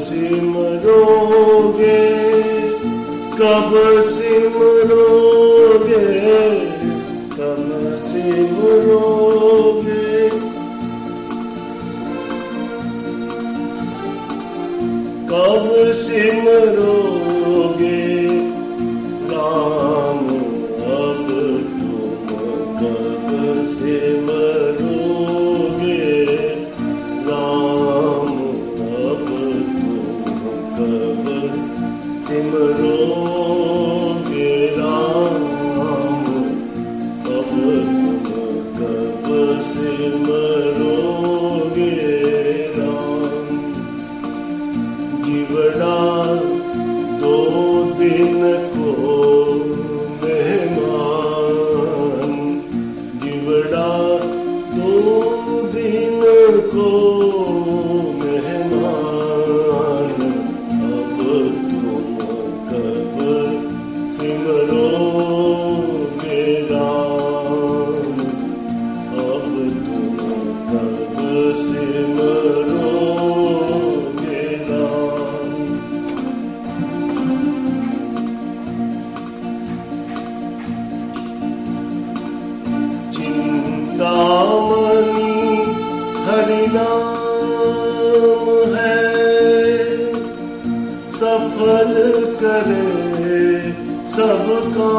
सिमरोगे कब सिमरोगे कब सिमरोगे कब सिमरोगे नाम अब तुम कब सिमर Oh, man. Give it up.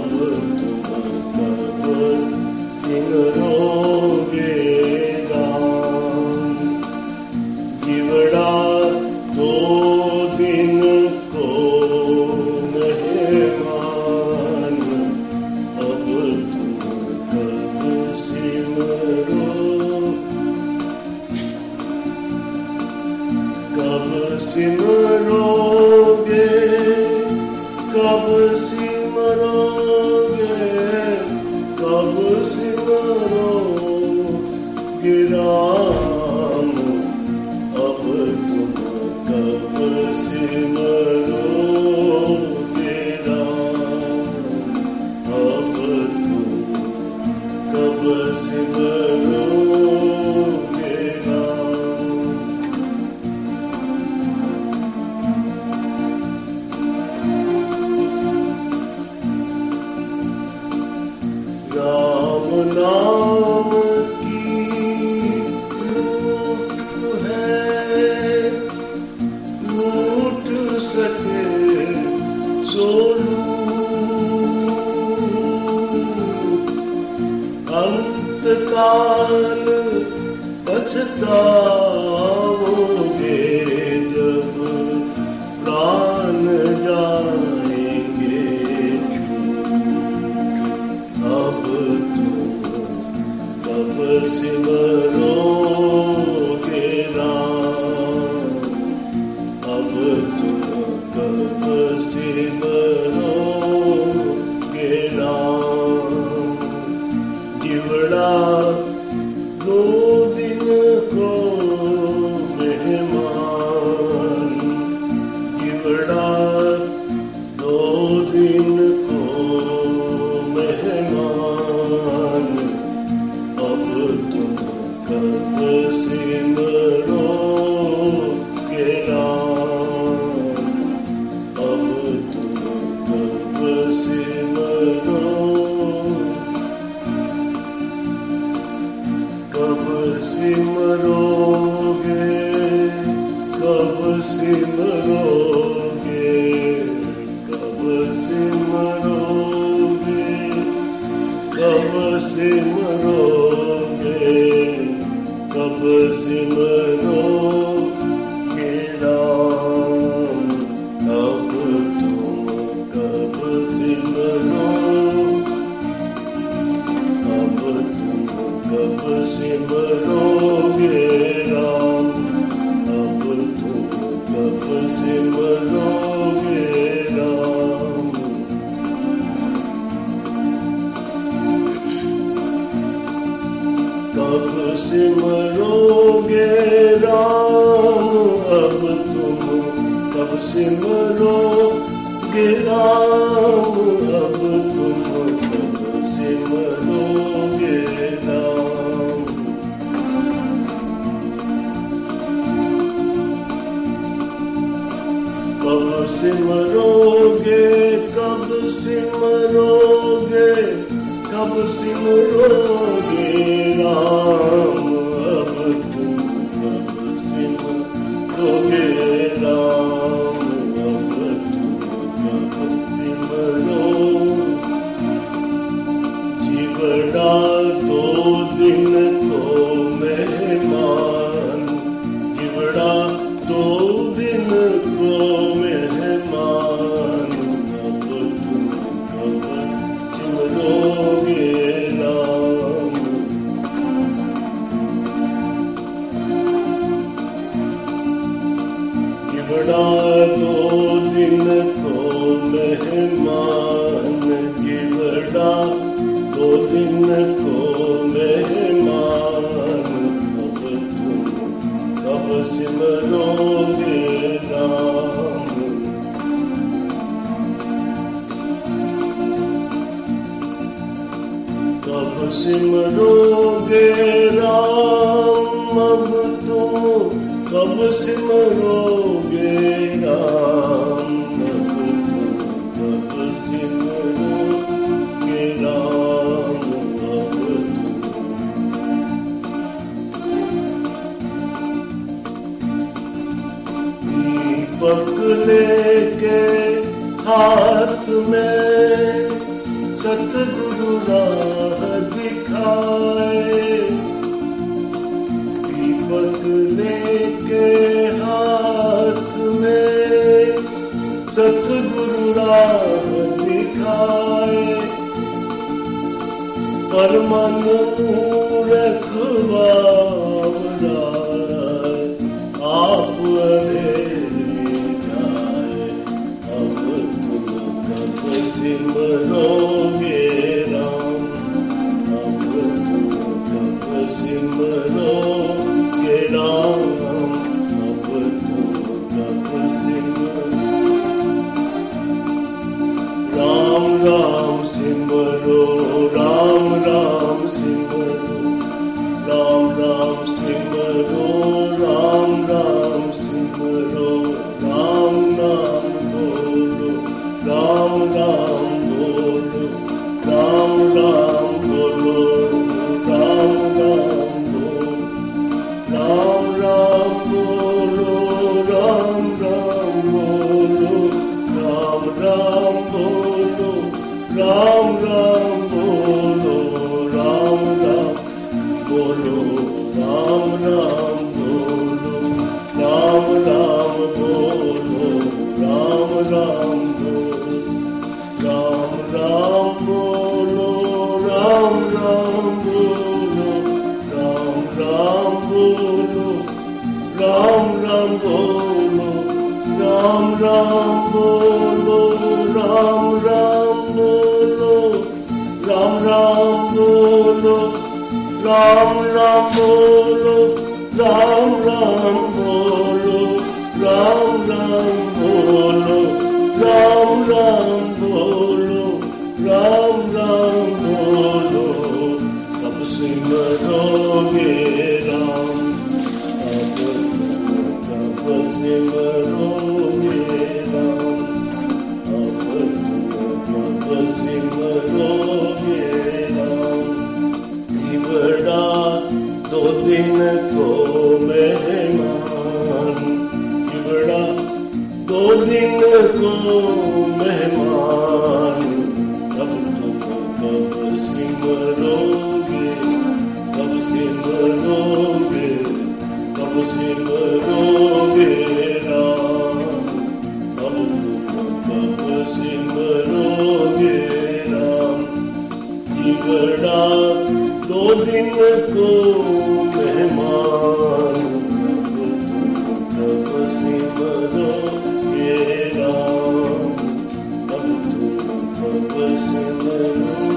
Oh. नाम की है सके सोनू। अंतकाल पछता puțin mă rog eram, am vântut सिमरोगे कब सिमरोगे कब सिमरोगे राम गिवड़ा दो दिन को मेहमान गिवड़ा दो दिन को मेहमान अब तुम कब सिमरोगे राम कब सिमरोगे राम अब तुम कब सिमरोगे राम? अब तुम कब राम? तुम दीपक लेके हाथ में सतगुरु राह दिखाए। लेके हाथ में सतगुरु राह दिखाए पर मन रखवा आप अंधेरे जाए अब तुम कब सिमरोगे Ram Ram Bolo Ram Ram Ram Ram बोलो राम राम बोलो राम राम बोलो दिन को मेहमान बड़ा दो दिन को hopeless and alone.